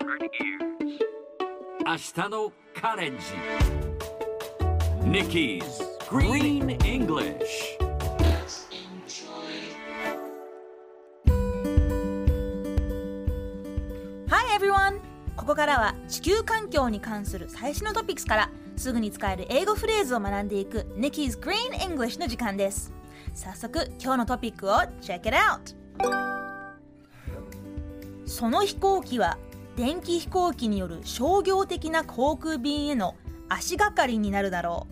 明日のカレンジ Nikki's Green English Hi everyone! ここからは地球環境に関する最新のトピックスからすぐに使える英語フレーズを学んでいく Nikki's Green English の時間です早速今日のトピックを Check it out! その飛行機は電気飛行機による商業的な航空便への足がかりになるだろ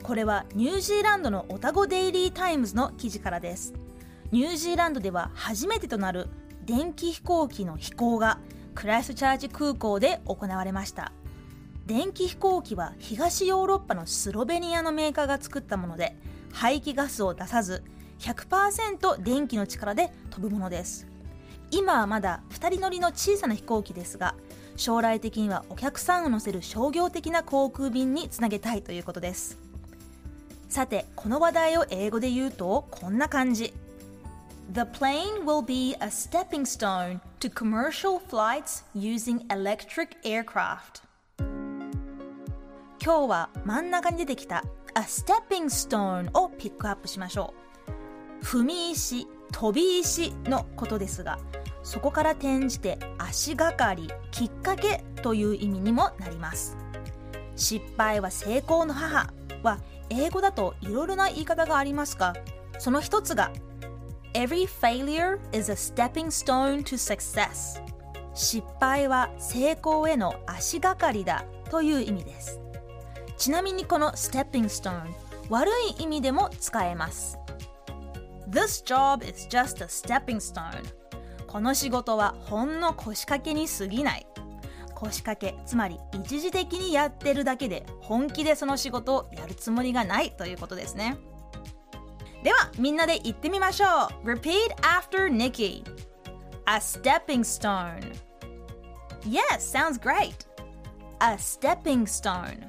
う。これはニュージーランドのオタゴデイリータイムズの記事からです。ニュージーランドでは初めてとなる電気飛行機の飛行がクライストチャーチ空港で行われました。電気飛行機は東ヨーロッパのスロベニアのメーカーが作ったもので排気ガスを出さず100%電気の力で飛ぶものです。今はまだ2人乗りの小さな飛行機ですが将来的にはお客さんを乗せる商業的な航空便につなげたいということです。さてこの話題を英語で言うとこんな感じ。The plane will be a stepping stone to commercial flights using electric aircraft. 今日は真ん中に出てきた a stepping stone をピックアップしましょう。踏み石飛び石のことですがそこから転じて足がかりきっかけという意味にもなります。失敗は成功の母は英語だといろいろな言い方がありますがその一つが Every failure is a stepping stone to success. 失敗は成功への足がかりだという意味です。ちなみにこの stepping stone 悪い意味でも使えます。This job is just a stepping stone. この仕事はほんの腰掛けに過ぎない。腰掛けつまり一時的にやってるだけで本気でその仕事をやるつもりがないということですね。ではみんなで言ってみましょう。Repeat after Nikki. A stepping stone. Yes, sounds great. A stepping stone.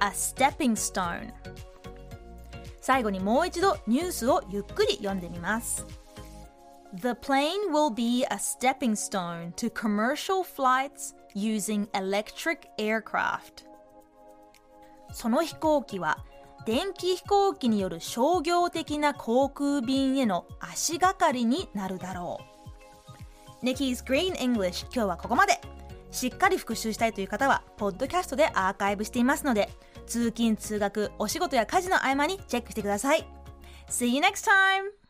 A stepping stone. 最後にもう一度ニュースをゆっくり読んでみます。The plane will be a stepping stone to commercial flights using electric aircraft その飛行機は電気飛行機による商業的な航空便への足がかりになるだろう Nikki's Green English 今日はここまでしっかり復習したいという方はポッドキャストでアーカイブしていますので通勤通学お仕事や家事の合間にチェックしてください See you next time!